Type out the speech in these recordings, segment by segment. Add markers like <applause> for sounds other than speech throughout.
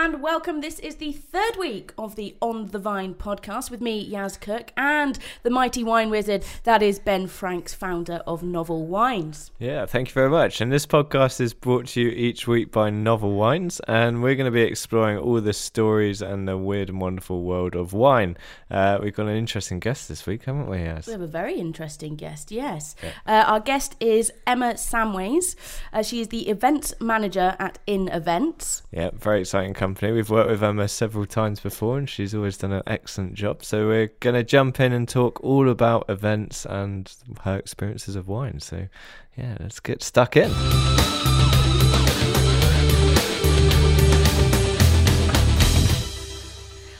and welcome. This is the third week of the On the Vine podcast with me, Yaz Cook, and the mighty wine wizard that is Ben Franks, founder of Novel Wines. Yeah, thank you very much. And this podcast is brought to you each week by Novel Wines, and we're going to be exploring all the stories and the weird and wonderful world of wine. Uh, we've got an interesting guest this week, haven't we, Yaz? We have a very interesting guest, yes. Yeah. Uh, our guest is Emma Samways. Uh, she is the events manager at In Events. Yeah, very exciting company. We've worked with Emma several times before, and she's always done an excellent job. So we're going to jump in and talk all about events and her experiences of wine. So, yeah, let's get stuck in.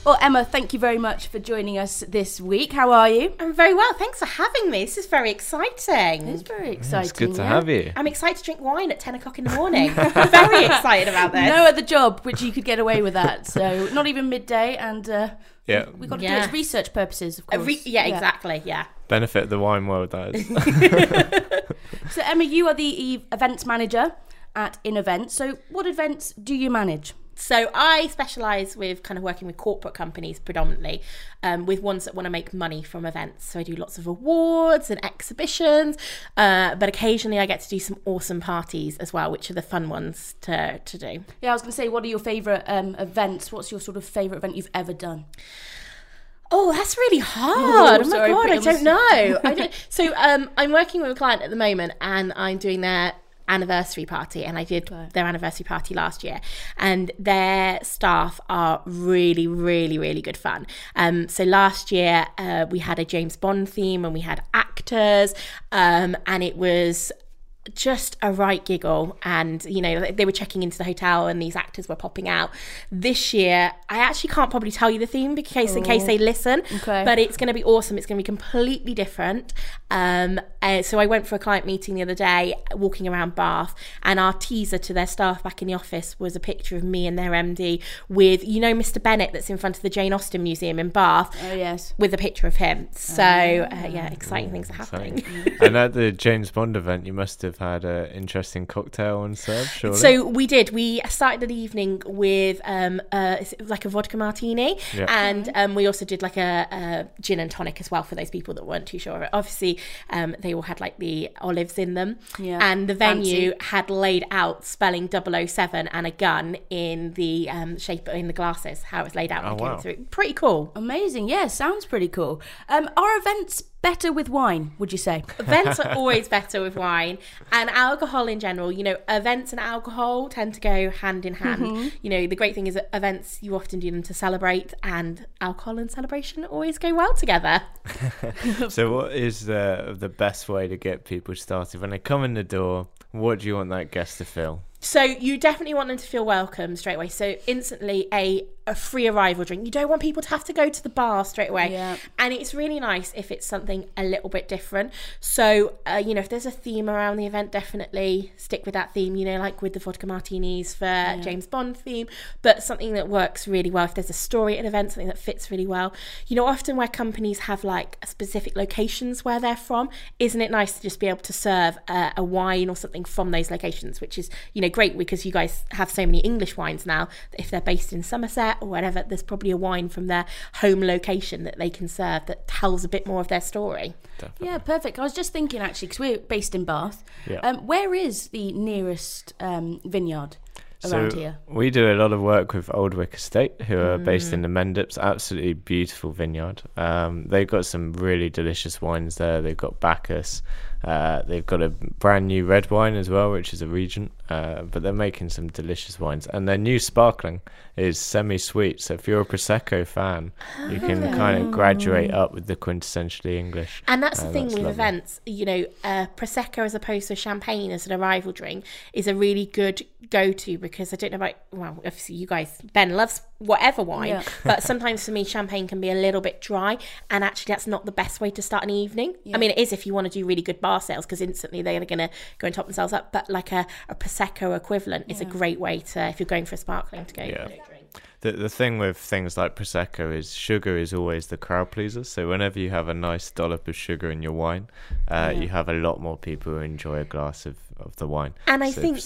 Well, Emma, thank you very much for joining us this week. How are you? I'm very well. Thanks for having me. This is very exciting. It's very exciting. it's good to yeah? have you. I'm excited to drink wine at 10 o'clock in the <laughs> morning. I'm very excited about this. No other job which you could get away with that. So, not even midday. And uh, yeah, we've got to yeah. do it for research purposes, of course. Re- yeah, yeah, exactly. Yeah. Benefit the wine world, that is. <laughs> so, Emma, you are the events manager at In Events. So, what events do you manage? So I specialise with kind of working with corporate companies predominantly, um, with ones that want to make money from events. So I do lots of awards and exhibitions, uh, but occasionally I get to do some awesome parties as well, which are the fun ones to to do. Yeah, I was going to say, what are your favourite um, events? What's your sort of favourite event you've ever done? Oh, that's really hard. Oh, oh my sorry, god, I don't know. I don't. <laughs> So um, I'm working with a client at the moment, and I'm doing their anniversary party and I did their anniversary party last year. And their staff are really really really good fun. Um, so last year uh, we had a James Bond theme and we had actors um, and it was just a right giggle. And you know they were checking into the hotel and these actors were popping out. This year i actually can't probably tell you the theme oh. in case they oh, listen okay. but it's going to be awesome. It's going to be completely different. Um, uh, so i went for a client meeting the other day walking around bath and our teaser to their staff back in the office was a picture of me and their md with you know mr bennett that's in front of the jane austen museum in bath? Oh yes. With a picture of him. So uh, yeah exciting things are happening. And at the james bond event you must have have had an interesting cocktail on serve, surely? So we did. We started the evening with um, uh, like a vodka martini, yeah. and um, we also did like a, a, gin and tonic as well for those people that weren't too sure. Obviously, um, they all had like the olives in them, yeah. and the venue Fancy. had laid out spelling 007 and a gun in the um, shape in the glasses. How it was laid out. Oh, wow. Through. Pretty cool. Amazing. Yeah, sounds pretty cool. Um, our events better with wine, would you say? <laughs> Events are always better with wine and alcohol in general. You know, events and alcohol tend to go hand in hand. Mm-hmm. You know, the great thing is that events, you often do them to celebrate, and alcohol and celebration always go well together. <laughs> <laughs> so, what is the, the best way to get people started? When they come in the door, what do you want that guest to feel? So you definitely want them to feel welcome straight away. So instantly a a free arrival drink. You don't want people to have to go to the bar straight away. Yeah. And it's really nice if it's something a little bit different. So, uh, you know, if there's a theme around the event, definitely stick with that theme, you know, like with the vodka martinis for yeah. James Bond theme, but something that works really well. If there's a story at an event, something that fits really well. You know, often where companies have like specific locations where they're from, isn't it nice to just be able to serve a, a wine or something from those locations, which is, you know, great because you guys have so many English wines now if they're based in Somerset or whatever, there's probably a wine from their home location that they can serve that tells a bit more of their story. Definitely. Yeah, perfect. I was just thinking actually, because we're based in Bath. Yeah. Um, where is the nearest um, vineyard? around so here? We do a lot of work with Aldwick Estate, who are mm. based in the Mendips. Absolutely beautiful vineyard. Um, they've got some really delicious wines there. They've got Bacchus, uh, they've got a brand new red wine as well, which is a Regent. Uh, but they're making some delicious wines, and their new sparkling is semi-sweet. So if you're a prosecco fan, you can oh. kind of graduate up with the quintessentially English. And that's uh, the thing that's with lovely. events. You know, uh, prosecco as opposed to champagne as an arrival drink is a really good go-to because I don't know about well, obviously you guys Ben loves whatever wine. Yeah. but sometimes for me, champagne can be a little bit dry, and actually, that's not the best way to start an evening. Yeah. I mean, it is if you want to do really good bar sales because instantly they're going to go and top themselves up. But like a, a prosecco equivalent yeah. is a great way to if you're going for a sparkling to go. Yeah. The the thing with things like prosecco is sugar is always the crowd pleaser. So whenever you have a nice dollop of sugar in your wine, uh, yeah. you have a lot more people who enjoy a glass of, of the wine. And I so think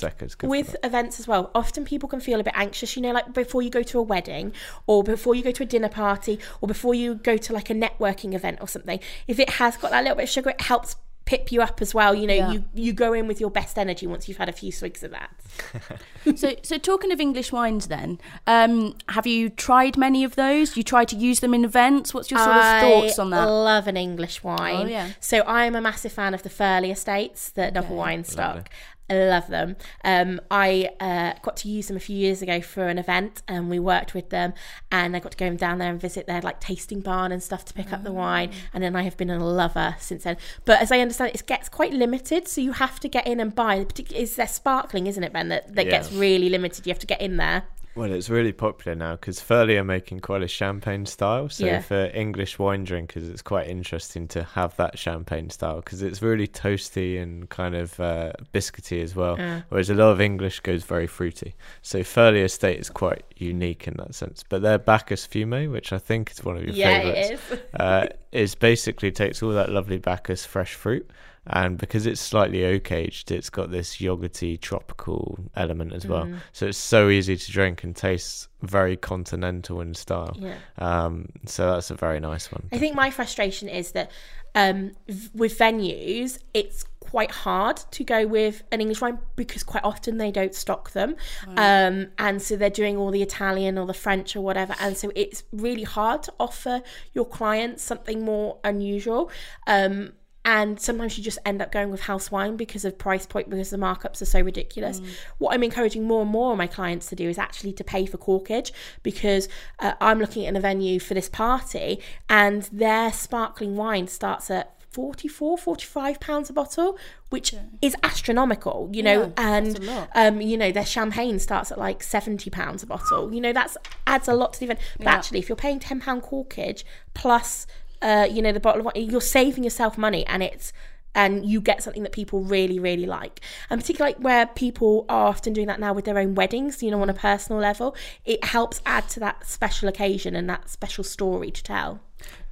with events as well, often people can feel a bit anxious. You know, like before you go to a wedding, or before you go to a dinner party, or before you go to like a networking event or something. If it has got that little bit of sugar, it helps pip you up as well. You know, yeah. you you go in with your best energy once you've had a few swigs of that. <laughs> <laughs> so, so talking of English wines, then, um, have you tried many of those? You try to use them in events? What's your sort of thoughts on that? I love an English wine. Oh, yeah. So I'm a massive fan of the Furleigh Estates that okay. Novel Wine stock, I love them. Um, I uh, got to use them a few years ago for an event, and we worked with them. And I got to go down there and visit their like tasting barn and stuff to pick up the wine. Ah. And then I have been a lover since then. But as I understand, it, it gets quite limited, so you have to get in and buy. Particularly, is there sparkling, isn't it, Ben? That that yeah. gets really limited. You have to get in there. Well, it's really popular now because Furleigh are making quite a champagne style. So yeah. for English wine drinkers, it's quite interesting to have that champagne style because it's really toasty and kind of uh, biscuity as well. Yeah. Whereas a lot of English goes very fruity. So Furleigh Estate is quite unique in that sense. But their Bacchus Fume, which I think is one of your yeah, favourites, is. <laughs> uh, is basically takes all that lovely Bacchus fresh fruit and because it's slightly oak aged, it's got this yogurty tropical element as well. Mm. So it's so easy to drink and tastes very continental in style. Yeah. Um, so that's a very nice one. I think my frustration is that um, v- with venues, it's quite hard to go with an English wine because quite often they don't stock them. Um, and so they're doing all the Italian or the French or whatever. And so it's really hard to offer your clients something more unusual. Um, and sometimes you just end up going with house wine because of price point because the markups are so ridiculous mm. what i'm encouraging more and more of my clients to do is actually to pay for corkage because uh, i'm looking at a venue for this party and their sparkling wine starts at 44 45 pounds a bottle which yeah. is astronomical you know yeah, and um you know their champagne starts at like 70 pounds a bottle you know that's adds a lot to the event but yeah. actually if you're paying 10 pound corkage plus uh, you know, the bottle of wine, you're saving yourself money and it's and you get something that people really, really like. And particularly like where people are often doing that now with their own weddings, you know, on a personal level, it helps add to that special occasion and that special story to tell.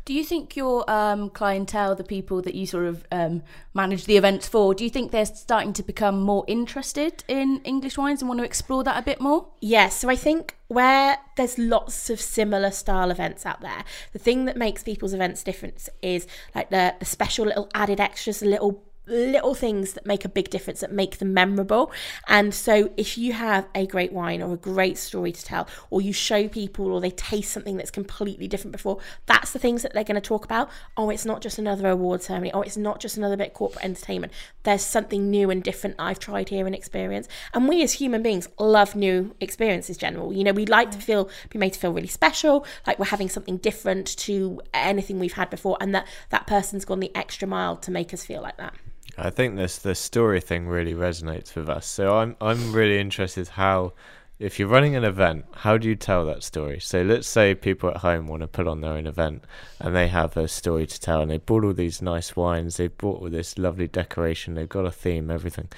Do you think your um, clientele, the people that you sort of um, manage the events for, do you think they're starting to become more interested in English wines and want to explore that a bit more? Yes. So I think where there's lots of similar style events out there, the thing that makes people's events different is like the, the special little added extras, the little little things that make a big difference that make them memorable. And so if you have a great wine or a great story to tell or you show people or they taste something that's completely different before that's the things that they're going to talk about. Oh it's not just another award ceremony. Oh it's not just another bit of corporate entertainment. There's something new and different i've tried here and experience and we as human beings love new experiences general. You know we like to feel be made to feel really special like we're having something different to anything we've had before and that that person's gone the extra mile to make us feel like that I think this the story thing really resonates with us. So I'm I'm really interested how if you're running an event, how do you tell that story? So let's say people at home want to put on their own event and they have a story to tell and they bought all these nice wines, they bought all this lovely decoration, they've got a theme, everything.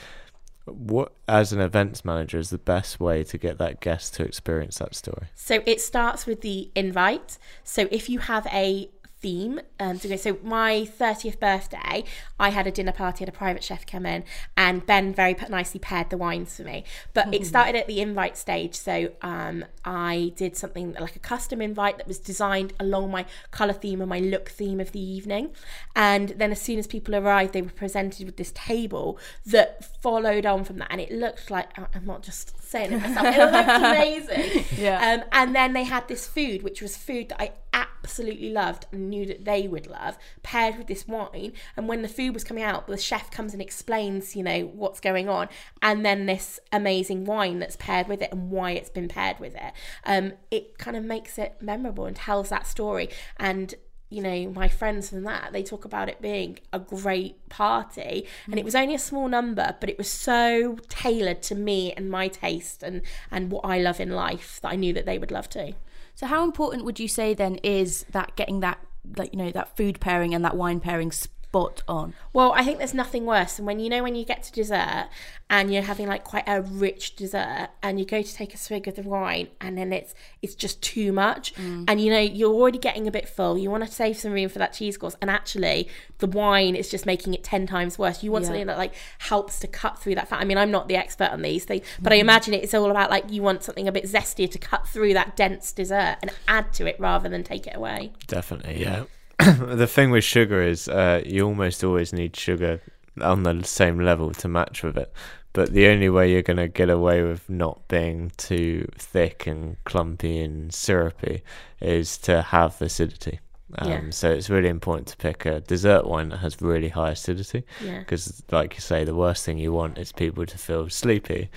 What as an events manager is the best way to get that guest to experience that story? So it starts with the invite. So if you have a theme um, to go. So my 30th birthday, I had a dinner party, had a private chef come in, and Ben very nicely paired the wines for me. But it started at the invite stage. So um, I did something like a custom invite that was designed along my colour theme and my look theme of the evening. And then as soon as people arrived, they were presented with this table that followed on from that. And it looked like, I'm not just saying it myself, it looked amazing. <laughs> yeah. Um, and then they had this food, which was food that I absolutely loved and knew that they would love, paired with this wine. And when the food was coming out, the chef comes and explains, you know, what's going on, and then this amazing wine that's paired with it and why it's been paired with it. Um, it kind of makes it memorable and tells that story. And you know, my friends from that, they talk about it being a great party. And it mm. was only a small number, but it was so tailored to me and my taste and, and what I love in life that I knew that they would love too. So how important would you say then is that getting that like you know that food pairing and that wine pairing spot on. Well, I think there's nothing worse than when you know when you get to dessert and you're having like quite a rich dessert and you go to take a swig of the wine and then it's it's just too much mm. and you know you're already getting a bit full you want to save some room for that cheese course and actually the wine is just making it 10 times worse you want yeah. something that like helps to cut through that fat i mean i'm not the expert on these things but mm. i imagine it's all about like you want something a bit zestier to cut through that dense dessert and add to it rather than take it away definitely yeah <coughs> the thing with sugar is uh, you almost always need sugar on the same level to match with it. But the only way you're going to get away with not being too thick and clumpy and syrupy is to have acidity. Um, yeah. So it's really important to pick a dessert wine that has really high acidity. Because, yeah. like you say, the worst thing you want is people to feel sleepy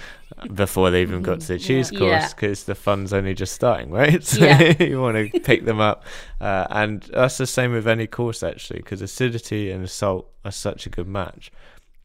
before they even got to the cheese yeah. course because the fun's only just starting, right? <laughs> So <laughs> you want to pick them up. Uh, and that's the same with any course, actually, because acidity and salt are such a good match.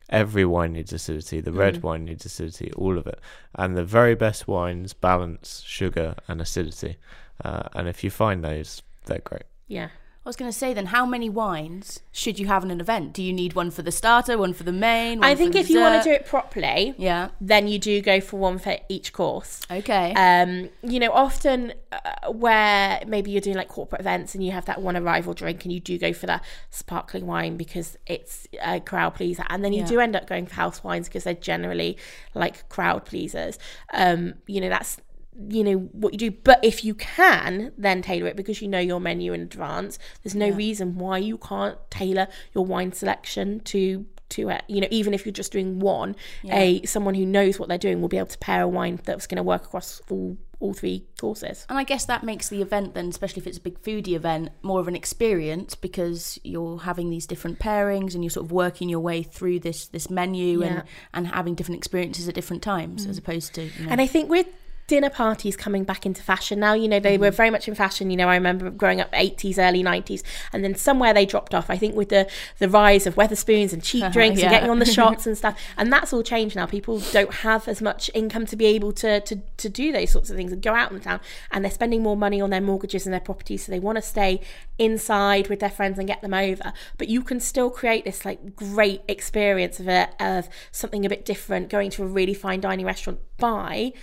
Every wine needs acidity. The red mm. wine needs acidity, all of it. And the very best wines balance sugar and acidity. Uh, and if you find those, they're great. Yeah. I was going to say then, how many wines should you have in an event? Do you need one for the starter, one for the main? I think if dessert? you want to do it properly, yeah, then you do go for one for each course. Okay. Um, you know, often uh, where maybe you're doing like corporate events and you have that one arrival drink and you do go for that sparkling wine because it's a crowd pleaser, and then you yeah. do end up going for house wines because they're generally like crowd pleasers. Um, you know, that's you know what you do but if you can then tailor it because you know your menu in advance there's no yeah. reason why you can't tailor your wine selection to to it you know even if you're just doing one yeah. a someone who knows what they're doing will be able to pair a wine that's going to work across all all three courses and i guess that makes the event then especially if it's a big foodie event more of an experience because you're having these different pairings and you're sort of working your way through this this menu yeah. and and having different experiences at different times mm. as opposed to you know, and i think with dinner parties coming back into fashion now. You know, they mm-hmm. were very much in fashion. You know, I remember growing up 80s, early 90s, and then somewhere they dropped off. I think with the the rise of Wetherspoons and cheap drinks yeah. and getting on the <laughs> shots and stuff, and that's all changed now. People don't have as much income to be able to to to do those sorts of things and go out in town, and they're spending more money on their mortgages and their properties, so they want to stay inside with their friends and get them over. But you can still create this like great experience of it of something a bit different, going to a really fine dining restaurant by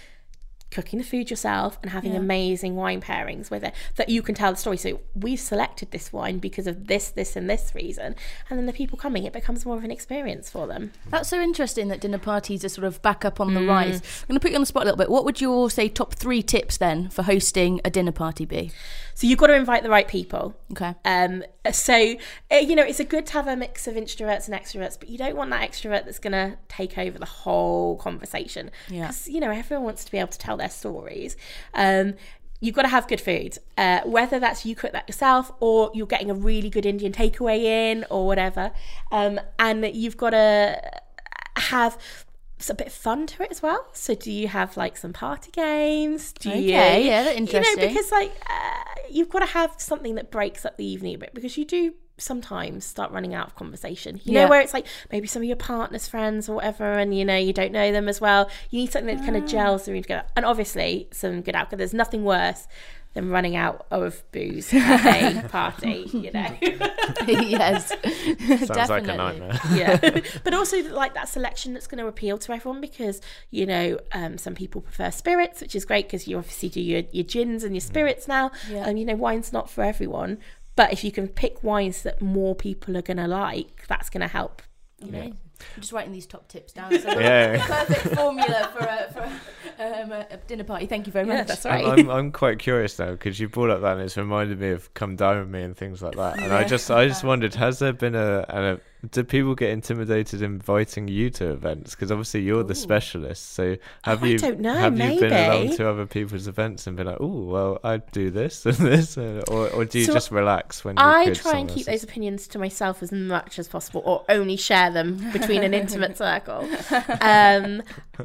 cooking the food yourself and having yeah. amazing wine pairings with it that you can tell the story. So we've selected this wine because of this, this, and this reason. And then the people coming, it becomes more of an experience for them. That's so interesting that dinner parties are sort of back up on the mm. rise. I'm going to put you on the spot a little bit. What would your say top three tips then for hosting a dinner party be? So you've got to invite the right people. Okay. Um. So uh, you know it's a good to have a mix of introverts and extroverts, but you don't want that extrovert that's going to take over the whole conversation. Yeah. Because you know everyone wants to be able to tell their stories. Um you've got to have good food. Uh, whether that's you cook that yourself or you're getting a really good Indian takeaway in or whatever. Um, and you've got to have a bit of fun to it as well. So do you have like some party games? Do okay, you, yeah, that's interesting. You know, because like uh, you've got to have something that breaks up the evening a bit because you do sometimes start running out of conversation. You yeah. know, where it's like maybe some of your partner's friends or whatever, and you know, you don't know them as well. You need something that kind of ah. gels the room together. And obviously, some good alcohol. There's nothing worse than running out of booze at a <laughs> party, you know. <laughs> yes. <laughs> Sounds Definitely. like a nightmare. yeah. but also like that selection that's going to appeal to everyone because, you know, um, some people prefer spirits, which is great because you obviously do your, your gins and your spirits now. Yeah. And, you know, wine's not for everyone. But if you can pick wines that more people are going to like, that's going to help, you know. I'm just writing these top tips down. <laughs> So yeah. perfect formula for a, for a, um, a, dinner party. Thank you very much. Yeah, that's right. I'm, I'm, <laughs> I'm, quite curious now because you brought up that and it's reminded me of Come Dine with Me and things like that. And yeah. I just I just wondered, has there been a, a do people get intimidated inviting you to events? Because obviously you're Ooh. the specialist. So have oh, you know, have maybe. you been along to other people's events and been like, oh well, I'd do this <laughs> and this, or or do you so just relax when you're I try and keep those opinions to myself as much as possible, or only share them between an intimate circle. <laughs> Um,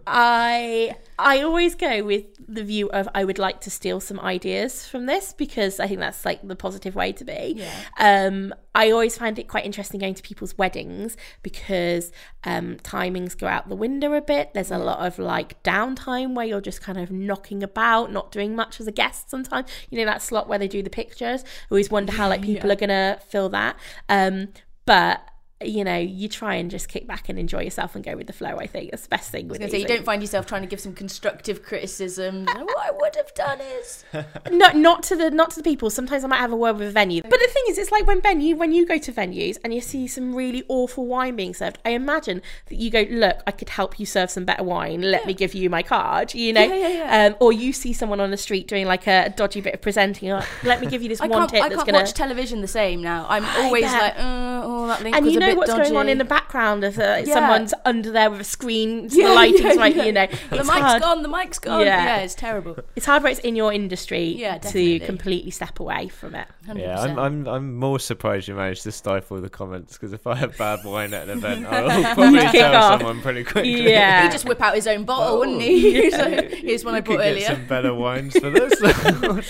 I I always go with the view of I would like to steal some ideas from this because I think that's like the positive way to be. Yeah. Um, I always find it quite interesting going to people's weddings because um, timings go out the window a bit. There's a lot of like downtime where you're just kind of knocking about, not doing much as a guest sometimes. You know, that slot where they do the pictures. I always wonder how like <laughs> people yeah. are going to fill that. Um, but you know, you try and just kick back and enjoy yourself and go with the flow. I think that's the best thing. With say, you don't find yourself trying to give some constructive criticism. <laughs> what I would have done is <laughs> not not to the not to the people. Sometimes I might have a word with a venue, but the thing is, it's like when Ben, you when you go to venues and you see some really awful wine being served. I imagine that you go, look, I could help you serve some better wine. Let yeah. me give you my card. You know, yeah, yeah, um, or you see someone on the street doing like a dodgy bit of presenting. Like, Let me give you this one tip. I that's can't gonna... watch television the same now. I'm always like, uh, oh, that link and you know what's dodgy. going on in the background of uh, yeah. someone's under there with a screen, <laughs> yeah, the lighting's yeah, right, you know. the mic's hard. gone, the mic's gone. Yeah. yeah, it's terrible. It's hard when it's in your industry yeah, to completely step away from it. 100%. Yeah, I'm, I'm, I'm more surprised you managed to stifle the comments because if I have bad wine at an event, <laughs> I'll probably tell off. someone pretty quickly. Yeah. <laughs> He'd just whip out his own bottle, oh, wouldn't he? so, here's one I brought earlier. some better wines for this.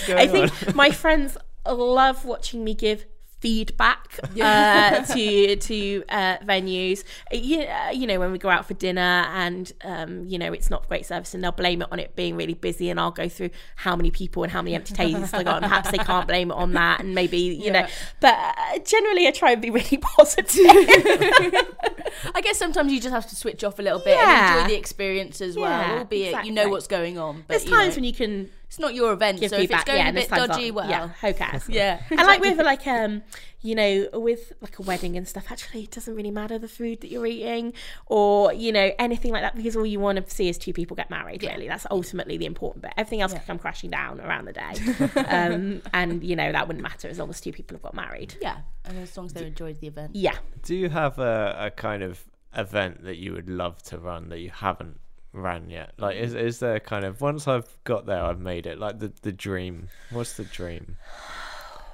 I think my friends love watching me give feedback <laughs> uh, to to uh, venues. You, uh, you know, when we go out for dinner and um, you know it's not great service, and they'll blame it on it being really busy, and I'll go through how many people and how many empty tables they got, and perhaps they can't blame it on that, and maybe you yeah. know. But uh, generally, I try and be really <laughs> positive. <laughs> I guess sometimes you just have to switch off a little bit yeah. and enjoy the experience as well, yeah, albeit exactly. you know what's going on. But, There's times know. when you can it's not your event, so if it's going yeah, a bit dodgy, well, yeah, who cares? <laughs> yeah, and like with like um, you know, with like a wedding and stuff, actually, it doesn't really matter the food that you're eating or you know anything like that because all you want to see is two people get married. Yeah. Really, that's ultimately the important bit. Everything else yeah. can come crashing down around the day, <laughs> um, and you know that wouldn't matter as long as two people have got married. Yeah, and as long as they enjoyed the event. Yeah. Do you have a, a kind of event that you would love to run that you haven't ran yet? Like, is mm. is there kind of once I've got there, I've made it. Like the the dream. What's the dream?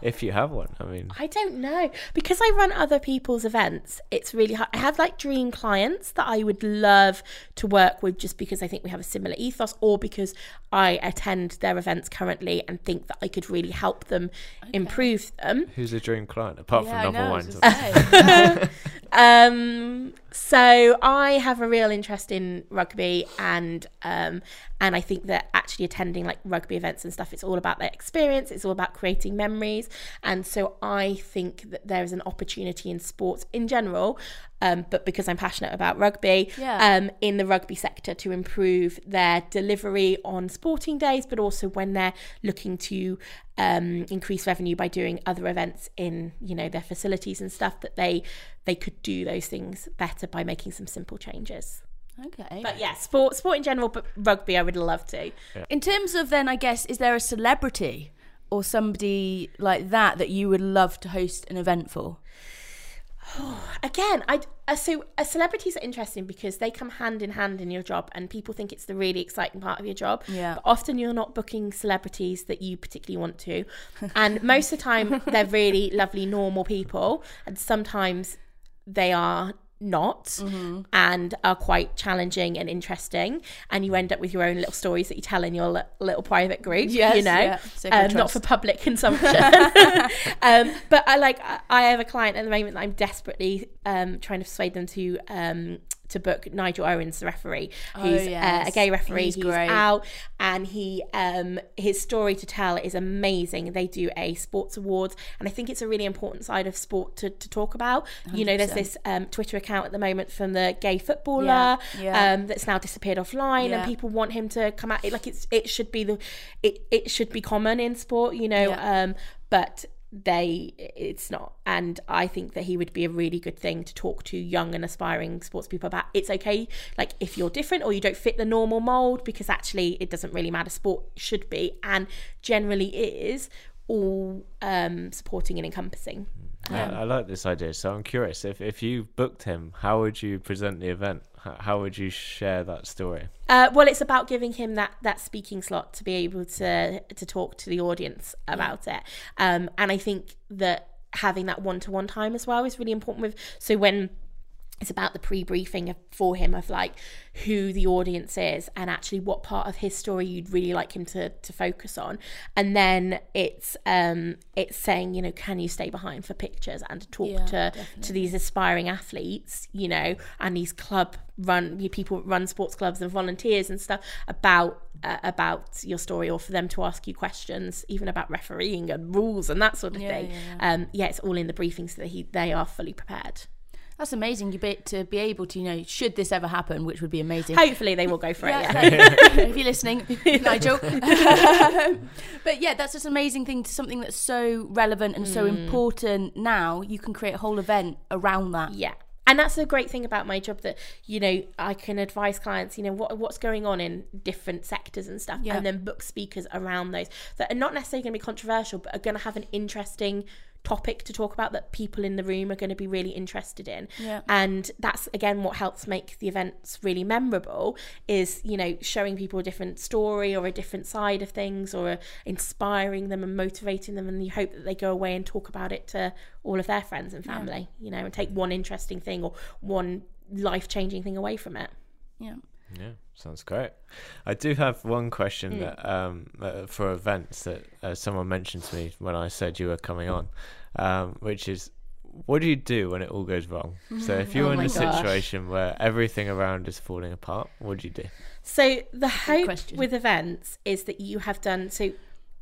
If you have one, I mean, I don't know because I run other people's events. It's really hard. I have like dream clients that I would love to work with, just because I think we have a similar ethos, or because I attend their events currently and think that I could really help them okay. improve them. Who's a dream client apart yeah, from novel wines? um, so I have a real interest in rugby, and um, and I think that actually attending like rugby events and stuff, it's all about that experience. It's all about creating memories, and so I think that there is an opportunity in sports in general um, but because I'm passionate about rugby, yeah. um, in the rugby sector to improve their delivery on sporting days, but also when they're looking to um, increase revenue by doing other events in you know their facilities and stuff, that they they could do those things better by making some simple changes. Okay. But yeah, sport sport in general, but rugby I would love to. Yeah. In terms of then I guess is there a celebrity or somebody like that that you would love to host an event for? <sighs> Again, I uh, so uh, celebrities are interesting because they come hand in hand in your job, and people think it's the really exciting part of your job. Yeah. But often you're not booking celebrities that you particularly want to, and most of the time <laughs> they're really lovely, normal people, and sometimes they are not mm-hmm. and are quite challenging and interesting and you end up with your own little stories that you tell in your little private group yes, you know yeah. um, not for public <laughs> consumption <laughs> um, but i like i have a client at the moment that i'm desperately um, trying to persuade them to um, to book Nigel Owens, the referee, who's oh, yes. uh, a gay referee. He's, He's out, and he um, his story to tell is amazing. They do a sports awards, and I think it's a really important side of sport to, to talk about. 100%. You know, there's this um, Twitter account at the moment from the gay footballer yeah. Yeah. Um, that's now disappeared offline, yeah. and people want him to come out. Like it's it should be the it it should be common in sport, you know. Um, but they it's not. And i think that he would be a really good thing to talk to young and aspiring sports people about. It's okay like if you're different or you don't fit the normal mold because actually it doesn't really matter. Sport should be and generally is all um, supporting and encompassing. Yeah. I, I like this idea. So i'm curious if, if you booked him how would you present the event how would you share that story? Uh, well, it's about giving him that that speaking slot to be able to to talk to the audience about yeah. it. Um, and I think that having that one to one time as well is really important. With so when it's about the pre-briefing for him of like who the audience is and actually what part of his story you'd really like him to to focus on. And then it's um it's saying you know can you stay behind for pictures and to talk yeah, to definitely. to these aspiring athletes you know and these club run people run sports clubs and volunteers and stuff about uh, about your story or for them to ask you questions even about refereeing and rules and that sort of yeah, thing. yeah, um yeah it's all in the briefing so that he they are fully prepared That's amazing. You be, to be able to, you know, should this ever happen, which would be amazing. Hopefully, they will go for Yeah, it. Yeah. <laughs> <laughs> if you're listening, <laughs> Nigel. but yeah, that's just an amazing thing to something that's so relevant and so mm. important now. You can create a whole event around that. Yeah. And that's the great thing about my job that you know I can advise clients, you know what what's going on in different sectors and stuff, Yeah. and then book speakers around those that are not necessarily going to be controversial, but are going to have an interesting topic to talk about that people in the room are going to be really interested in. Yeah. And that's again what helps make the events really memorable is, you know, showing people a different story or a different side of things or uh, inspiring them and motivating them and you hope that they go away and talk about it to all of their friends and family, you know, and take one interesting thing or one life-changing thing away from it. Yeah. Yeah, sounds great. I do have one question that um, uh, for events that uh, someone mentioned to me when I said you were coming on, um, which is what do you do when it all goes wrong? So if you're Oh in my a gosh. situation where everything around is falling apart, what do you do? So the hope with events is that you have done so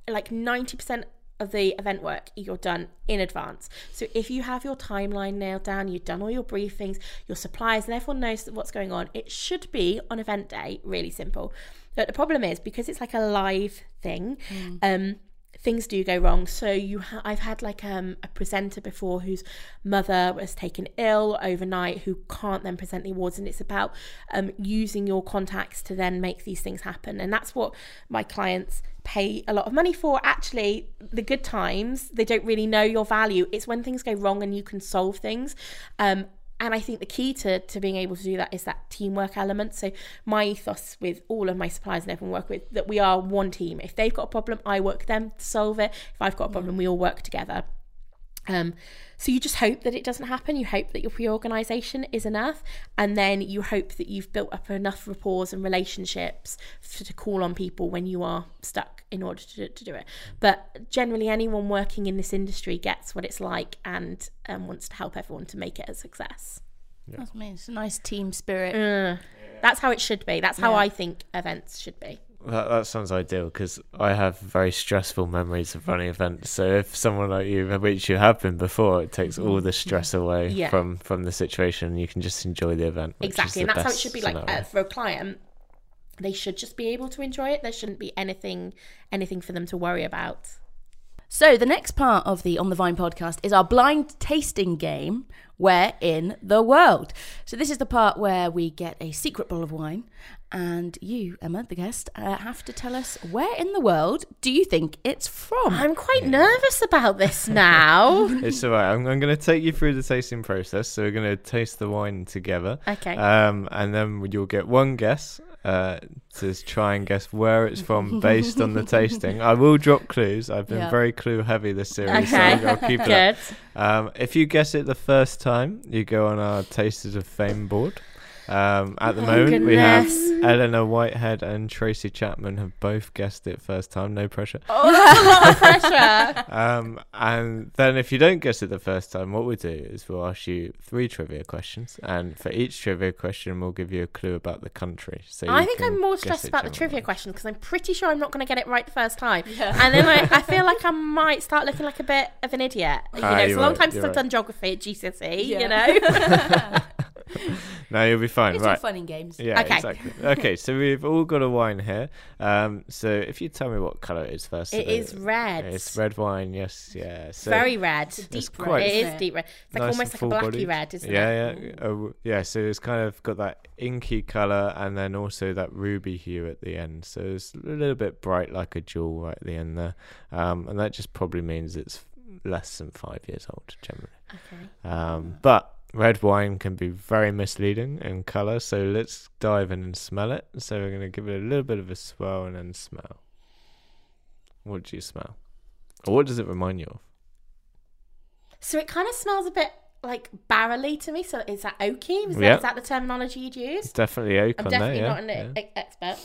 like 90% of the event work you're done in advance. So if you have your timeline nailed down, you've done all your briefings, your suppliers and everyone knows what's going on, it should be on event day really simple. But the problem is because it's like a live thing, um things do go wrong. So you, ha- I've had like um, a presenter before whose mother was taken ill overnight, who can't then present the awards, and it's about um, using your contacts to then make these things happen, and that's what my clients pay a lot of money for. Actually, the good times they don't really know your value. It's when things go wrong and you can solve things. Um, and I think the key to, to being able to do that is that teamwork element. So my ethos with all of my suppliers and everyone work with that we are one team. If they've got a problem, I work with them to solve it. If I've got a problem, we all work together. Um, so you just hope that it doesn't happen. You hope that your pre-organisation is enough, and then you hope that you've built up enough rapport and relationships for, to call on people when you are stuck in order to, to do it. But generally, anyone working in this industry gets what it's like and um, wants to help everyone to make it a success. That's amazing. It's a nice team spirit. Uh, that's how it should be. That's how Yeah. I think events should be. That, that sounds ideal because I have very stressful memories of running events. So if someone like you, which you have been before, it takes all the stress away Yeah. from from the situation. You can just enjoy the event. which is exactly, the and that's how it should be. Like uh, for a client, they should just be able to enjoy it. There shouldn't be anything anything for them to worry about. So the next part of the On the Vine podcast is our blind tasting game. Where in the world? So this is the part where we get a secret bottle of wine, and you, Emma, the guest, uh, have to tell us where in the world do you think it's from? I'm quite nervous about this <laughs> now. It's all right. I'm, I'm going to take you through the tasting process. So we're going to taste the wine together. Okay. Um, and then you'll get one guess uh, to try and guess where it's from <laughs> based on the tasting. I will drop clues. I've been Yeah. very clue heavy this series, Okay. so I'll keep <laughs> it. Good. Um, if you guess it the first time, you go on our Tasters of Fame board. Um, at the Oh, moment, we have. Eleanor Whitehead and Tracy Chapman have both guessed it first time. No pressure. Oh, pressure. <laughs> Um, and then if you don't guess it the first time, what we do is we'll ask you three trivia questions, and for each trivia question, we'll give you a clue about the country. So I think I'm more stressed it about the trivia question because I'm pretty sure I'm not going to get it right the first time. And then I, I feel like <laughs> I might start looking like a bit of an idiot. You Ah, know, it's a long right, time since you're I've done geography at GCSE, Yeah. you know? <laughs> No, you'll be fine. it's all right. fun and games. Yeah, Okay. exactly. Okay, so we've all got a wine here. Um, so if you tell me what color it is first, it uh, is red. It's red wine. Yes, yeah. So Very red. deep quite- red, It isn't is it? deep red. It's like nice almost like a blacky red, isn't yeah, it? yeah, uh, yeah. So it's kind of got that inky color, and then also that ruby hue at the end. So it's a little bit bright, like a jewel, right at the end there. Um, and that just probably means it's less than five years old, generally. Okay. Um, but red wine can be very misleading in color. So let's dive in and smell it. So we're gonna give it a little bit of a swirl and then smell. What do you smell? Or what does it remind you of? So it kind of smells a bit like barrely to me. So is that oaky? Is, Yeah. that, is that the terminology you'd use? It's definitely oak I'm definitely there. not an yeah. expert.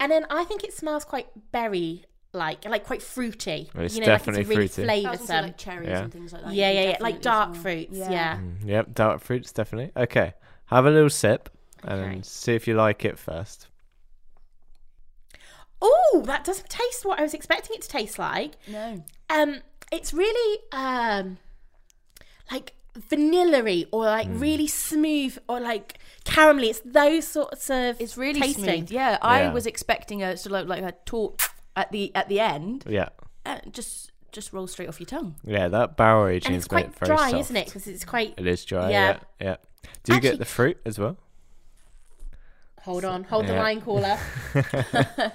And then I think it smells quite berry like, like quite fruity. It's you know, definitely like it's fruity. really I was gonna say, flavoursome. like cherries Yeah. and things like that. yeah, yeah, yeah, like dark smell- fruits. Yeah. Mm, yep, dark fruits definitely. Okay, have a little sip and Okay. see if you like it first. Oh, that doesn't taste what I was expecting it to taste like. No. Um, it's really um, like vanilla or like mm. really smooth or like caramelly. It's those sorts of. It's really tasting. smooth. Yeah, I was expecting a sort of like a talk at the at the end. Yeah. Uh, just just rolls straight off your tongue. Yeah, that barrel aging and it's is quite very dry, soft. isn't it? Because it's quite. It is dry. Yeah, yeah. yeah. Do you Actually, get the fruit as well? Hold on, hold yeah. the line caller. <laughs>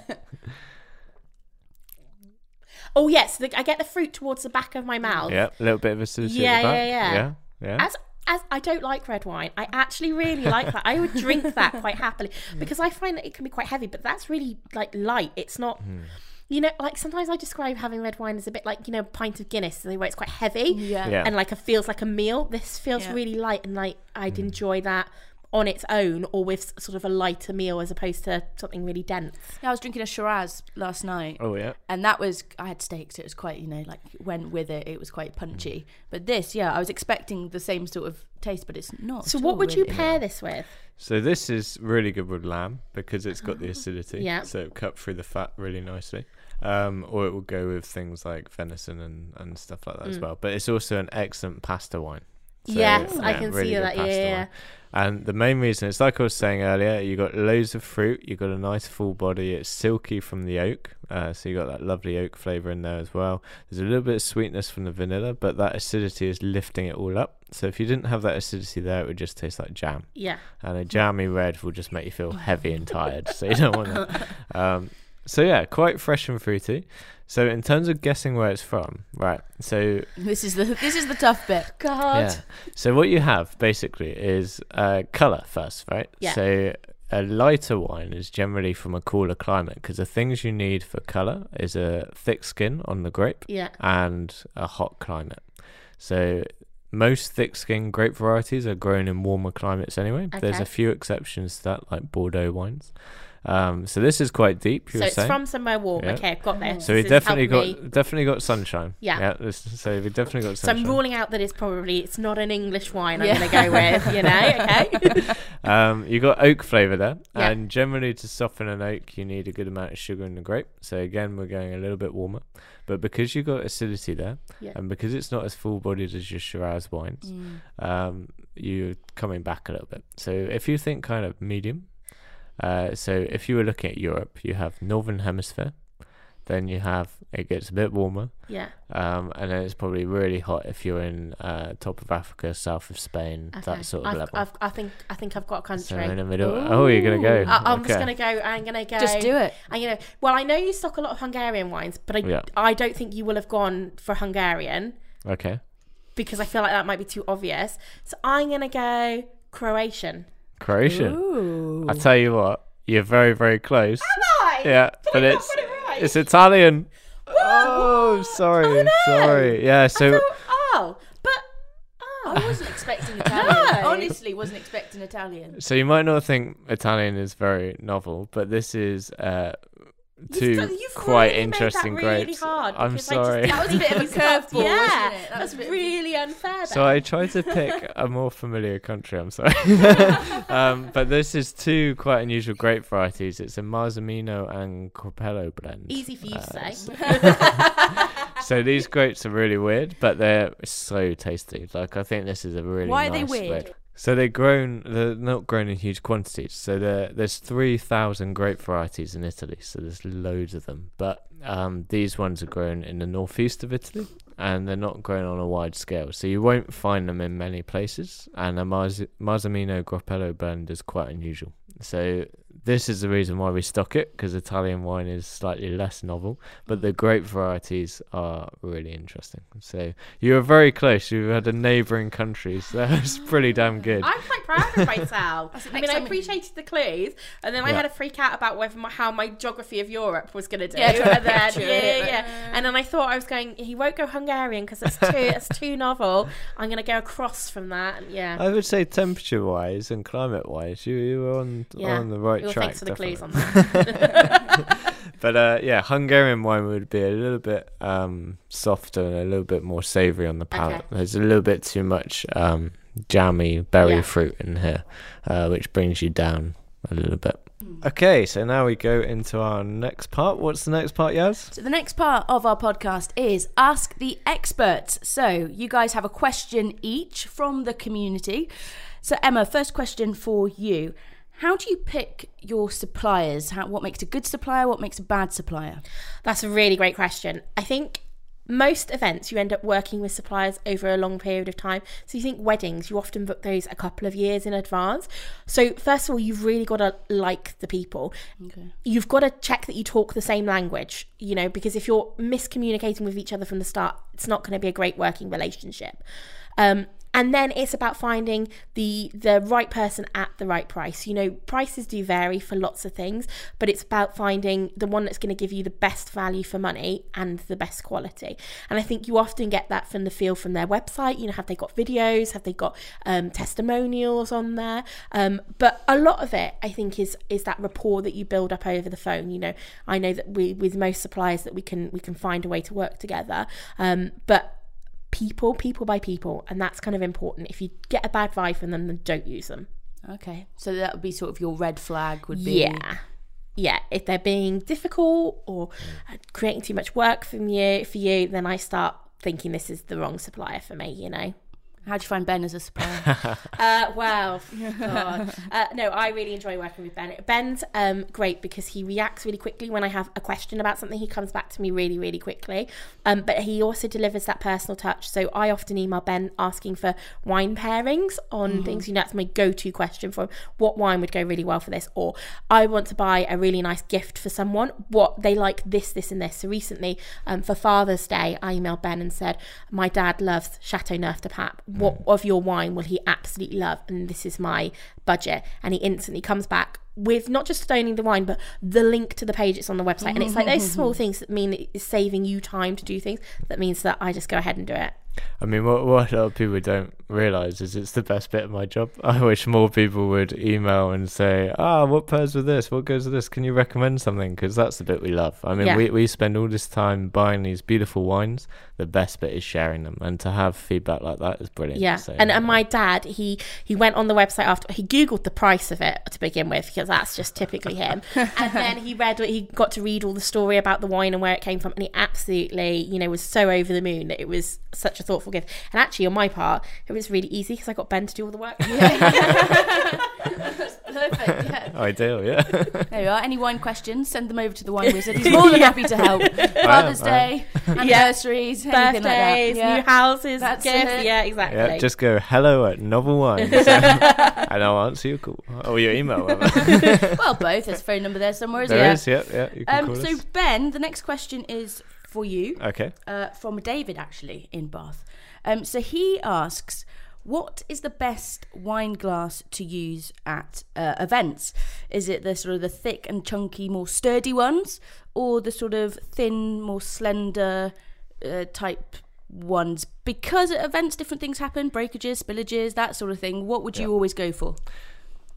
oh yes, the, I get the fruit towards the back of my mouth. Yeah, a little bit of acidity. Yeah, yeah, yeah, yeah, yeah. As as I don't like red wine, I actually really like that. I would drink that quite happily <laughs> because I find that it can be quite heavy, but that's really like light. It's not. Mm. You know, like sometimes I describe having red wine as a bit like you know a pint of Guinness, where it's quite heavy, yeah, yeah. and like it feels like a meal. This feels yeah. really light, and like I'd mm. enjoy that on its own or with sort of a lighter meal as opposed to something really dense. Yeah, I was drinking a Shiraz last night. Oh yeah. And that was I had steaks. It was quite you know like went with it. It was quite punchy. Mm. But this, yeah, I was expecting the same sort of taste, but it's not. So what would really. you pair this with? So this is really good with lamb because it's got the acidity. Yeah. So it cut through the fat really nicely. Um, or it will go with things like venison and, and stuff like that mm. as well. But it's also an excellent pasta wine. So, yes, yeah, I can really see that. Yeah, yeah. And the main reason, it's like I was saying earlier, you got loads of fruit, you got a nice full body, it's silky from the oak, uh, so you got that lovely oak flavour in there as well. There's a little bit of sweetness from the vanilla, but that acidity is lifting it all up. So if you didn't have that acidity there, it would just taste like jam. Yeah. And a jammy red will just make you feel heavy and tired, so you don't want that. <laughs> Um, so yeah, quite fresh and fruity. So in terms of guessing where it's from, right? So this is the this is the tough bit. God. Yeah. So what you have basically is uh, color first, right? Yeah. So a lighter wine is generally from a cooler climate because the things you need for color is a thick skin on the grape yeah. and a hot climate. So most thick skin grape varieties are grown in warmer climates anyway. Okay. There's a few exceptions to that, like Bordeaux wines. Um, so this is quite deep. so it's saying. from somewhere warm. Yeah. Okay, I've got this. So we definitely got me. definitely got sunshine. Yeah. yeah this, so we definitely got sunshine. So I'm ruling out that it's probably it's not an English wine. I'm going to go with. You know. <laughs> Okay. <laughs> um, you got oak flavour there, yeah. and generally to soften an oak, you need a good amount of sugar in the grape. So again, we're going a little bit warmer. But because you've got acidity there, yeah. and because it's not as full bodied as your Shiraz wines, mm. um, you're coming back a little bit. So if you think kind of medium, uh, so if you were looking at Europe, you have Northern Hemisphere, then you have it gets a bit warmer. Yeah. Um, and then it's probably really hot if you're in uh, top of Africa, south of Spain, okay. that sort of I've, level. I've, i think I think I've got a country. So in the middle. Ooh. Oh, you're gonna go. I, am okay. just gonna go. I'm gonna go. Just do it. I'm gonna. Well, I know you stock a lot of Hungarian wines, but I yeah. I don't think you will have gone for Hungarian. Okay. Because I feel like that might be too obvious. So I'm gonna go Croatian. Croatian. Ooh. I tell you what, you're very very close. Am I? Yeah, Did but I it's it right? it's Italian. Oh, sorry, oh, no. sorry. Yeah, so. Thought, oh, but oh. <laughs> I wasn't expecting <laughs> Italian. no. Honestly, wasn't expecting Italian. So you might not think Italian is very novel, but this is uh, two you've, you've quite really interesting really grapes. Hard I'm sorry. Just, that was a bit of a <laughs> curveball, yeah, wasn't it? That was really unfair. So I tried to pick <laughs> a more familiar country. I'm sorry, <laughs> um, but this is two quite unusual grape varieties. It's a Marzemino and Groppello blend. Easy for you uh, to say. so these grapes are really weird, but they're so tasty. Like I think this is a really why nice are they weird? Red. So they're grown. They're not grown in huge quantities. So there, there's three thousand grape varieties in Italy. So there's loads of them. But um, these ones are grown in the northeast of Italy, and they're not grown on a wide scale. So you won't find them in many places. And a Marz- Marzemino Groppello blend is quite unusual. So this is the reason why we stock it because Italian wine is slightly less novel, but the grape varieties are really interesting. So you were very close. You had a neighbouring countries. so <laughs> that's pretty damn good. I'm quite proud of myself. I mean, I appreciated the clues, and then I yeah. had a freak out about whether my, how my geography of Europe was going to do. Yeah, and then, yeah, yeah, yeah, and then I thought I was going. He won't go Hungarian because it's too it's too novel. I'm going to go across from that. Yeah, I would say temperature wise and climate wise, you, you were on yeah. on the right track. Thanks for the definitely. clues on that. <laughs> <laughs> but uh, yeah, Hungarian wine would be a little bit um, softer and a little bit more savoury on the palate. Okay. There's a little bit too much um, jammy berry yeah. fruit in here, uh, which brings you down a little bit. Okay, so now we go into our next part. What's the next part, Yaz? So the next part of our podcast is Ask the Experts. So you guys have a question each from the community. So Emma, first question for you. How do you pick your suppliers? How, what makes a good supplier? What makes a bad supplier? That's a really great question. I think most events you end up working with suppliers over a long period of time. So you think weddings, you often book those a couple of years in advance. So first of all, you've really got to like the people. Okay. You've got to check that you talk the same language, you know, because if you're miscommunicating with each other from the start, it's not going to be a great working relationship. Um, and then it's about finding the the right person at the right price. You know prices do vary for lots of things but it's about finding the one that's going to give you the best value for money and the best quality. And i think you often get that from the feel from their website. You know have they got videos? Have they got um, testimonials on there? Um, but a lot of it i think is is that rapport that you build up over the phone. You know i know that we with most suppliers that we can we can find a way to work together. Um, but people, people by people, and that's kind of important. If you get a bad vibe from them, then don't use them. Okay, so that would be sort of your red flag. Would be yeah, yeah. If they're being difficult or uh, creating too much work from you for you, then I start thinking this is the wrong supplier for me. You know. How do you find Ben as a supplier? <laughs> uh, well, uh, no, I really enjoy working with Ben. Ben's um, great because he reacts really quickly when I have a question about something. He comes back to me really, really quickly. Um, but he also delivers that personal touch. So I often email Ben asking for wine pairings on mm-hmm. things. You know, that's my go-to question for him. What wine would go really well for this? Or I want to buy a really nice gift for someone. What they like this, this, and this. So recently, um, for Father's Day, I emailed Ben and said, "My dad loves Châteauneuf-du-Pape." What of your wine will he absolutely love and this is my budget. And he instantly comes back with not just owning the wine but the link to the page. It's on the website. And it's like those small mm-hmm. things that mean it's saving you time to do things. That means that i just go ahead and do it I mean, what, what a lot of people don't realize is it's the best bit of my job. <laughs> I wish more people would email and say, "Ah, what pairs with this? What goes with this? Can you recommend something?" Because that's the bit we love. I mean, yeah. we we spend all this time buying these beautiful wines. The best bit is sharing them, and to have feedback like that is brilliant. Yeah, so, and and my dad, he he went on the website after he googled the price of it to begin with because that's just typically him, <laughs> and then he read he got to read all the story about the wine and where it came from, and he absolutely you know was so over the moon that it was such a thoughtful gift. And actually, on my part, it was really easy because I got Ben to do all the work. Yeah. <laughs> perfect. Yeah. Ideal, yeah. There you are. Any wine questions? Send them over to the wine <laughs> wizard. He's more than happy to help. <laughs> Father's Day, anniversaries, birthdays, like yeah. new houses, That's gifts. It. Yeah, exactly. Yeah, just go hello at Novel Wines, and I'll answer your call or your email. well, both. There's a phone number there somewhere, isn't there there? Is, yeah, yeah. Um, so us. Ben, the next question is for you. Okay. Uh, from David, actually, in Bath. Um, so he asks, what is the best wine glass to use at uh, events? Is it the sort of the thick and chunky, more sturdy ones, or the sort of thin, more slender uh, type ones? Because at events, different things happen, breakages, spillages, that sort of thing. What would you always go for?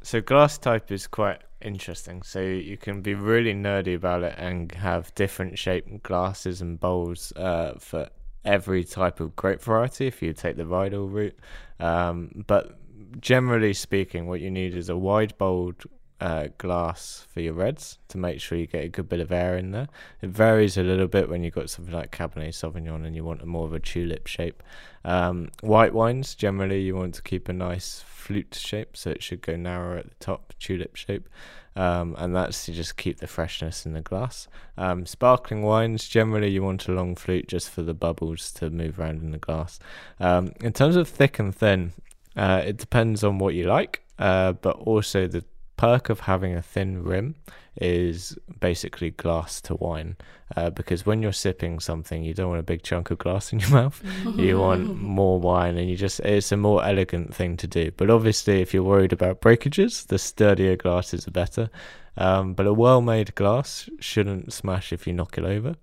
So glass type is quite interesting. So you can be really nerdy about it and have different shaped glasses and bowls uh, for every type of grape variety if you take the Riedel route. Um, but generally speaking, what you need is a wide bowled uh, glass for your reds to make sure you get a good bit of air in there. It varies a little bit when you've got something like Cabernet Sauvignon and you want a more of a tulip shape. Um, white wines, generally, you want to keep a nice flute shape, so it should go narrower at the top, tulip shape. Um, and that's to just keep the freshness in the glass. Um, sparkling wines, generally, you want a long flute just for the bubbles to move around in the glass. Um, in terms of thick and thin, uh, it depends on what you like, uh, but also the perk of having a thin rim is basically glass to wine uh, because when you're sipping something you don't want a big chunk of glass in your <laughs> mouth. You want <laughs> more wine and you just it's a more elegant thing to do. But obviously if you're worried about breakages the sturdier glasses are better. Um, but a well-made glass shouldn't smash if you knock it over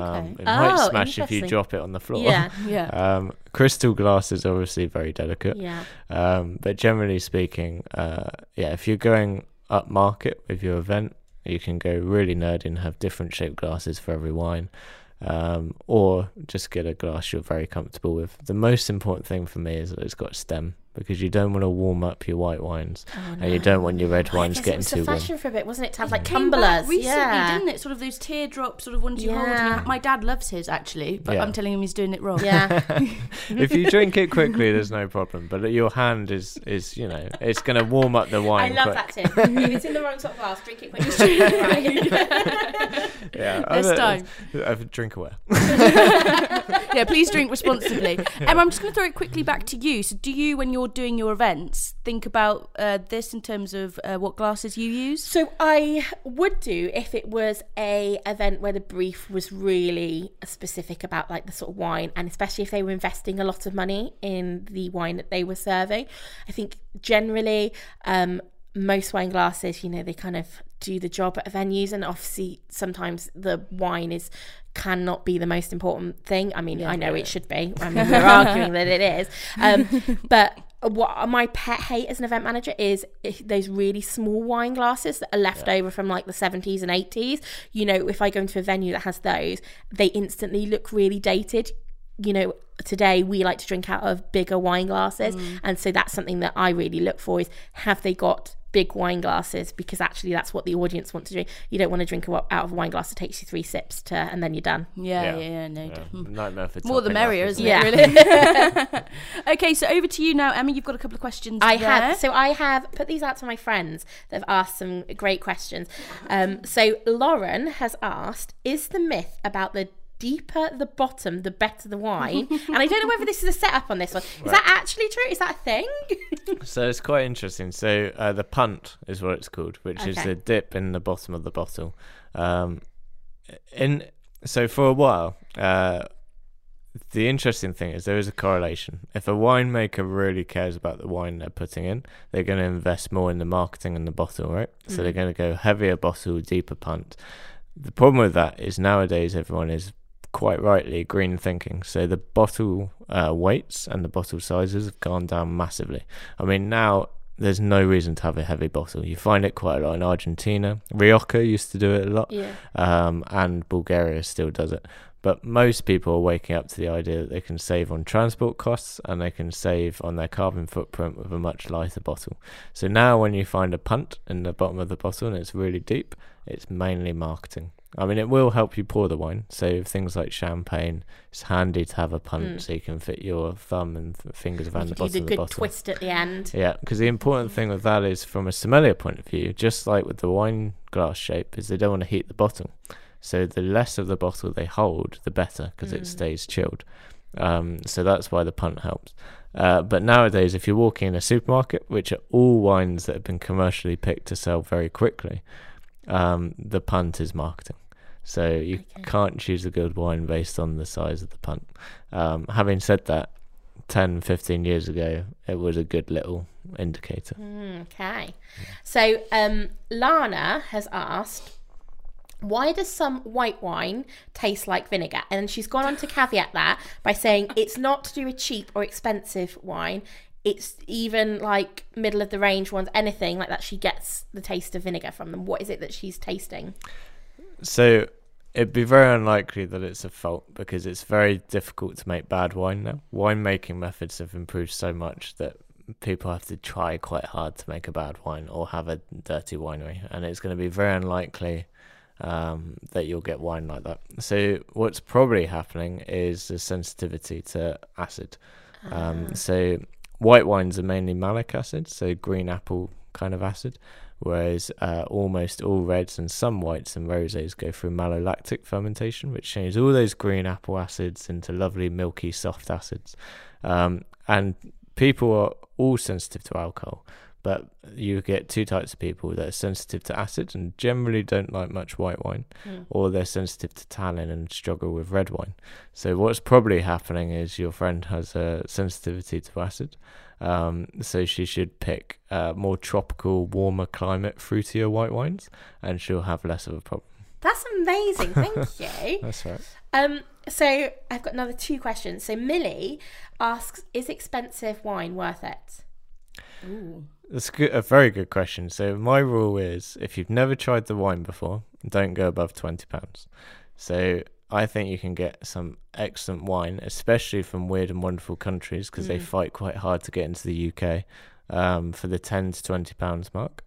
um, it oh, might smash if you drop it on the floor. Yeah, <laughs> yeah. Um, crystal glass is obviously very delicate. Yeah. Um, but generally speaking, uh, yeah, if you're going up market with your event, you can go really nerdy and have different shaped glasses for every wine. Um, or just get a glass you're very comfortable with. The most important thing for me is that it's got a stem because you don't want to warm up your white wines oh, no. and you don't want your red oh, wines getting too warm. It was fashion for a bit, wasn't it? To have like tumblers. recently, yeah. didn't it? Sort of those teardrop sort of ones you yeah. hold. My dad loves his actually, but yeah. I'm telling him he's doing it wrong. Yeah. <laughs> if you drink it quickly, there's no problem. But your hand is is you know it's going to warm up the wine. I love quick. that tip. if <laughs> it's in the wrong top glass, drink it quickly. <laughs> yeah. This time. I, drink aware. yeah, please drink responsibly. Emma, I'm just going to throw it quickly back to you. So, do you, when you're doing your events, think about uh, this in terms of uh, what glasses you use? So, I would do if it was a event where the brief was really specific about like the sort of wine, and especially if they were investing a lot of money in the wine that they were serving. I think generally, um, most wine glasses, you know, they kind of do the job at venues, and obviously sometimes the wine is cannot be the most important thing. I mean, yeah, I know yeah. it <laughs> should be. I mean, we're arguing that it is, um, <laughs> but Uh, what my pet hate as an event manager is eh, those really small wine glasses that are left yeah. over from like the 70s and 80s. You know, if I go into a venue that has those, they instantly look really dated. You know, today we like to drink out of bigger wine glasses, mm. and so that's something that I really look for is have they got big wine glasses because actually that's what the audience want to drink. You don't want to drink out of a wine glass that takes you three sips to, and then you're done. Yeah, yeah, yeah, yeah no. Yeah. Nightmare for More the merrier, isn't yeah. it? Really. <laughs> <laughs> okay, so over to you now, Emma. You've got a couple of questions. I there. have. So I have put these out to my friends They've asked some great questions. Um, so Lauren has asked: Is the myth about the deeper the bottom, the better the wine. <laughs> and I don't know whether this is a setup on this one. Is right. that actually true? Is that a thing? <laughs> so it's quite interesting. So uh, the punt is what it's called, which okay. is the dip in the bottom of the bottle. Um, in so for a while, uh, the interesting thing is there is a correlation. If a winemaker really cares about the wine they're putting in, they're going to invest more in the marketing and the bottle, right? Mm. So they're mm. going to go heavier bottle, deeper punt. The problem with that is nowadays everyone is quite rightly green thinking. So the bottle uh, weights and the bottle sizes have gone down massively. I mean, now there's no reason to have a heavy bottle. You find it quite a lot in Argentina. Rioja used to do it a lot, yeah. um, and Bulgaria still does it. But most people are waking up to the idea that they can save on transport costs and they can save on their carbon footprint with a much lighter bottle. So now, when you find a punt in the bottom of the bottle and it's really deep, it's mainly marketing. I mean, it will help you pour the wine. So things like champagne, it's handy to have a punt mm. so you can fit your thumb and fingers around the bottom of the bottle. a good twist at the end. Yeah, because the important thing with that is, from a sommelier point of view, just like with the wine glass shape, is they don't want to heat the bottle. So the less of the bottle they hold, the better, because mm. it stays chilled. Um, so that's why the punt helps. Uh, but nowadays, if you're walking in a supermarket, which are all wines that have been commercially picked to sell very quickly, um, the punt is marketing. So you okay. can't choose a good wine based on the size of the punt. Um, having said that, 10, 15 years ago, it was a good little indicator. Mm, okay. So um, Lana has asked, why does some white wine taste like vinegar? And she's gone on to caveat that by saying it's not to do with cheap or expensive wine. It's even like middle of the range ones, anything like that. She gets the taste of vinegar from them. What is it that she's tasting? So it'd be very unlikely that it's a fault because it's very difficult to make bad wine now. Winemaking methods have improved so much that people have to try quite hard to make a bad wine or have a dirty winery, and it's going to be very unlikely um, that you'll get wine like that. So what's probably happening is the sensitivity to acid. Um, uh. So white wines are mainly malic acid, so green apple kind of acid, whereas uh, almost all reds and some whites and rosés go through malolactic fermentation, which changes all those green apple acids into lovely milky soft acids. Um, and people are all sensitive to alcohol, but you get two types of people that are sensitive to acid and generally don't like much white wine, mm. or they're sensitive to tannin and struggle with red wine. So what's probably happening is your friend has a sensitivity to acid um, so she should pick uh, more tropical, warmer climate, fruitier white wines, and she'll have less of a problem. That's amazing. Thank <laughs> you. That's right. Um, so I've got another two questions. So Millie asks, "Is expensive wine worth it?" Ooh. That's a very good question. So my rule is, if you've never tried the wine before, don't go above twenty pounds. So I think you can get some excellent wine, especially from weird and wonderful countries, because mm. they fight quite hard to get into the UK um, for the 10 to 20 pounds mark.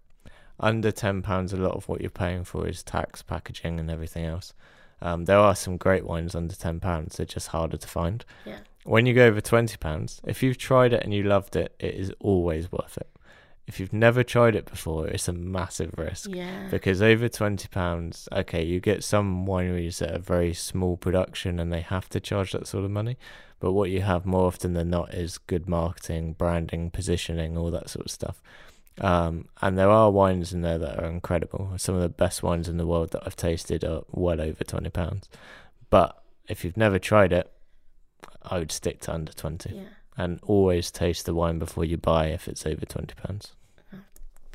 Under 10 pounds, a lot of what you're paying for is tax, packaging, and everything else. Um, there are some great wines under ten pounds. They're just harder to find. Yeah. When you go over twenty pounds, if you've tried it and you loved it, it is always worth it. If you've never tried it before, it's a massive risk. Yeah. Because over twenty pounds, okay, you get some wineries that are very small production and they have to charge that sort of money. But what you have more often than not is good marketing, branding, positioning, all that sort of stuff. Um, and there are wines in there that are incredible. Some of the best wines in the world that I've tasted are well over twenty pounds. But if you've never tried it, I would stick to under twenty. Yeah. And always taste the wine before you buy if it's over twenty pounds.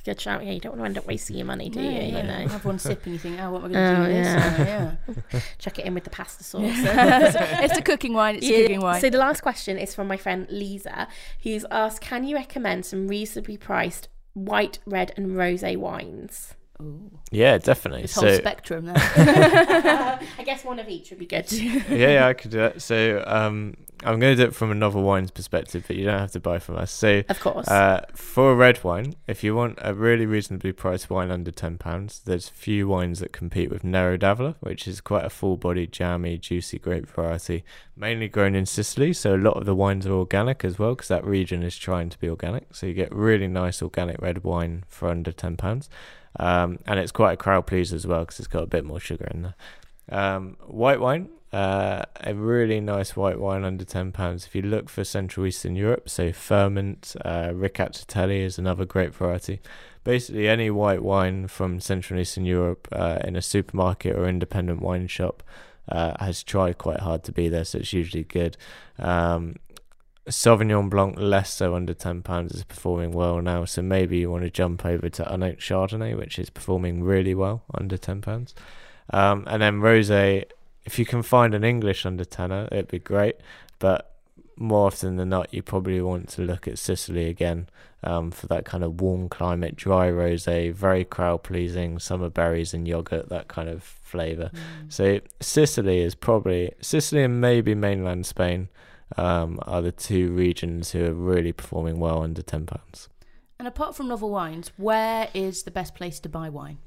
Good shout. Yeah, you don't want to end up wasting your money, do no, you? No. You know, have one sip and you think, oh, what am I going to oh, do with yeah. this? Uh, yeah. <laughs> Chuck it in with the pasta sauce. <laughs> It's a cooking wine. It's yeah. a cooking wine. So the last question is from my friend Lisa, who's asked, "Can you recommend some reasonably priced white, red, and rosé wines. Ooh. Yeah, definitely. This so, whole spectrum <laughs> there. I guess one of each would be good. yeah, yeah, I could do that. So, um, I'm going to do it from a novel wines perspective, but you don't have to buy from us. So, of course, uh, for a red wine, if you want a really reasonably priced wine under ten pounds, there's few wines that compete with Nero d'Avola, which is quite a full-bodied, jammy, juicy grape variety, mainly grown in Sicily. So a lot of the wines are organic as well, because that region is trying to be organic. So you get really nice organic red wine for under ten pounds, um, and it's quite a crowd pleaser as well, because it's got a bit more sugar in there. Um, white wine uh, a really nice white wine under ten pounds. If you look for Central Eastern Europe, so Furmint, uh, Rkatsiteli is another great variety. Basically, any white wine from Central Eastern Europe uh, in a supermarket or independent wine shop uh, has tried quite hard to be there, so it's usually good. Um, Sauvignon Blanc, less so under ten pounds, is performing well now. So maybe you want to jump over to Unoaked Chardonnay, which is performing really well under ten pounds. Um, and then rosé if you can find an English under tenner, it'd be great. But more often than not, you probably want to look at Sicily again um, for that kind of warm climate, dry rosé, very crowd pleasing, summer berries and yogurt, that kind of flavour. Mm. So Sicily is probably Sicily and maybe mainland Spain um, are the two regions who are really performing well under ten pounds. And apart from novel wines, where is the best place to buy wine?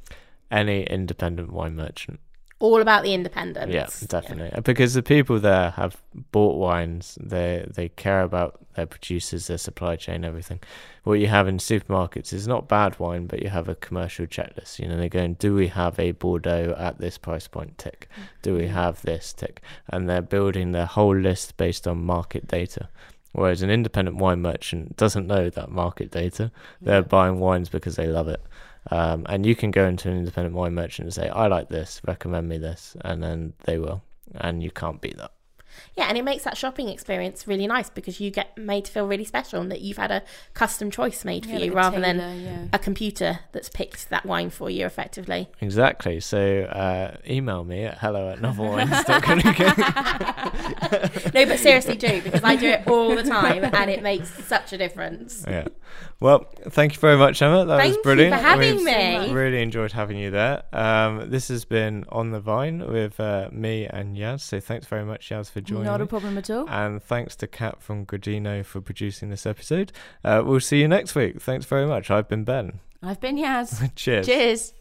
Any independent wine merchant all about the independence. Yeah, definitely. Yeah. Because the people there have bought wines. They they care about their producers, their supply chain, everything. What you have in supermarkets is not bad wine, but you have a commercial checklist. You know, they're going, do we have a Bordeaux at this price point? Tick. Do we mm-hmm. have this? Tick. And they're building their whole list based on market data. Whereas an independent wine merchant doesn't know that market data. They're yeah. buying wines because they love it. Um, and you can go into an independent wine merchant and say, I like this, recommend me this, and then they will. And you can't beat that. Yeah, and it makes that shopping experience really nice because you get made to feel really special and that you've had a custom choice made for you like rather tailor, than yeah. a computer that's picked that wine for you effectively. Exactly. So uh, email me at hello at <laughs> novelwines.co.uk. no, but seriously do because I do it all the time and it makes such a difference. Yeah. Well, thank you very much, Emma. That thank was brilliant. Thank you for having We've me. Really enjoyed having you there. Um, this has been On the Vine with uh, me and Yaz. So thanks very much, Yaz, for joining Not a problem at all. And thanks to Kat from Gradino for producing this episode. Uh, we'll see you next week. Thanks very much. I've been Ben. I've been Yaz. <laughs> Cheers. Cheers.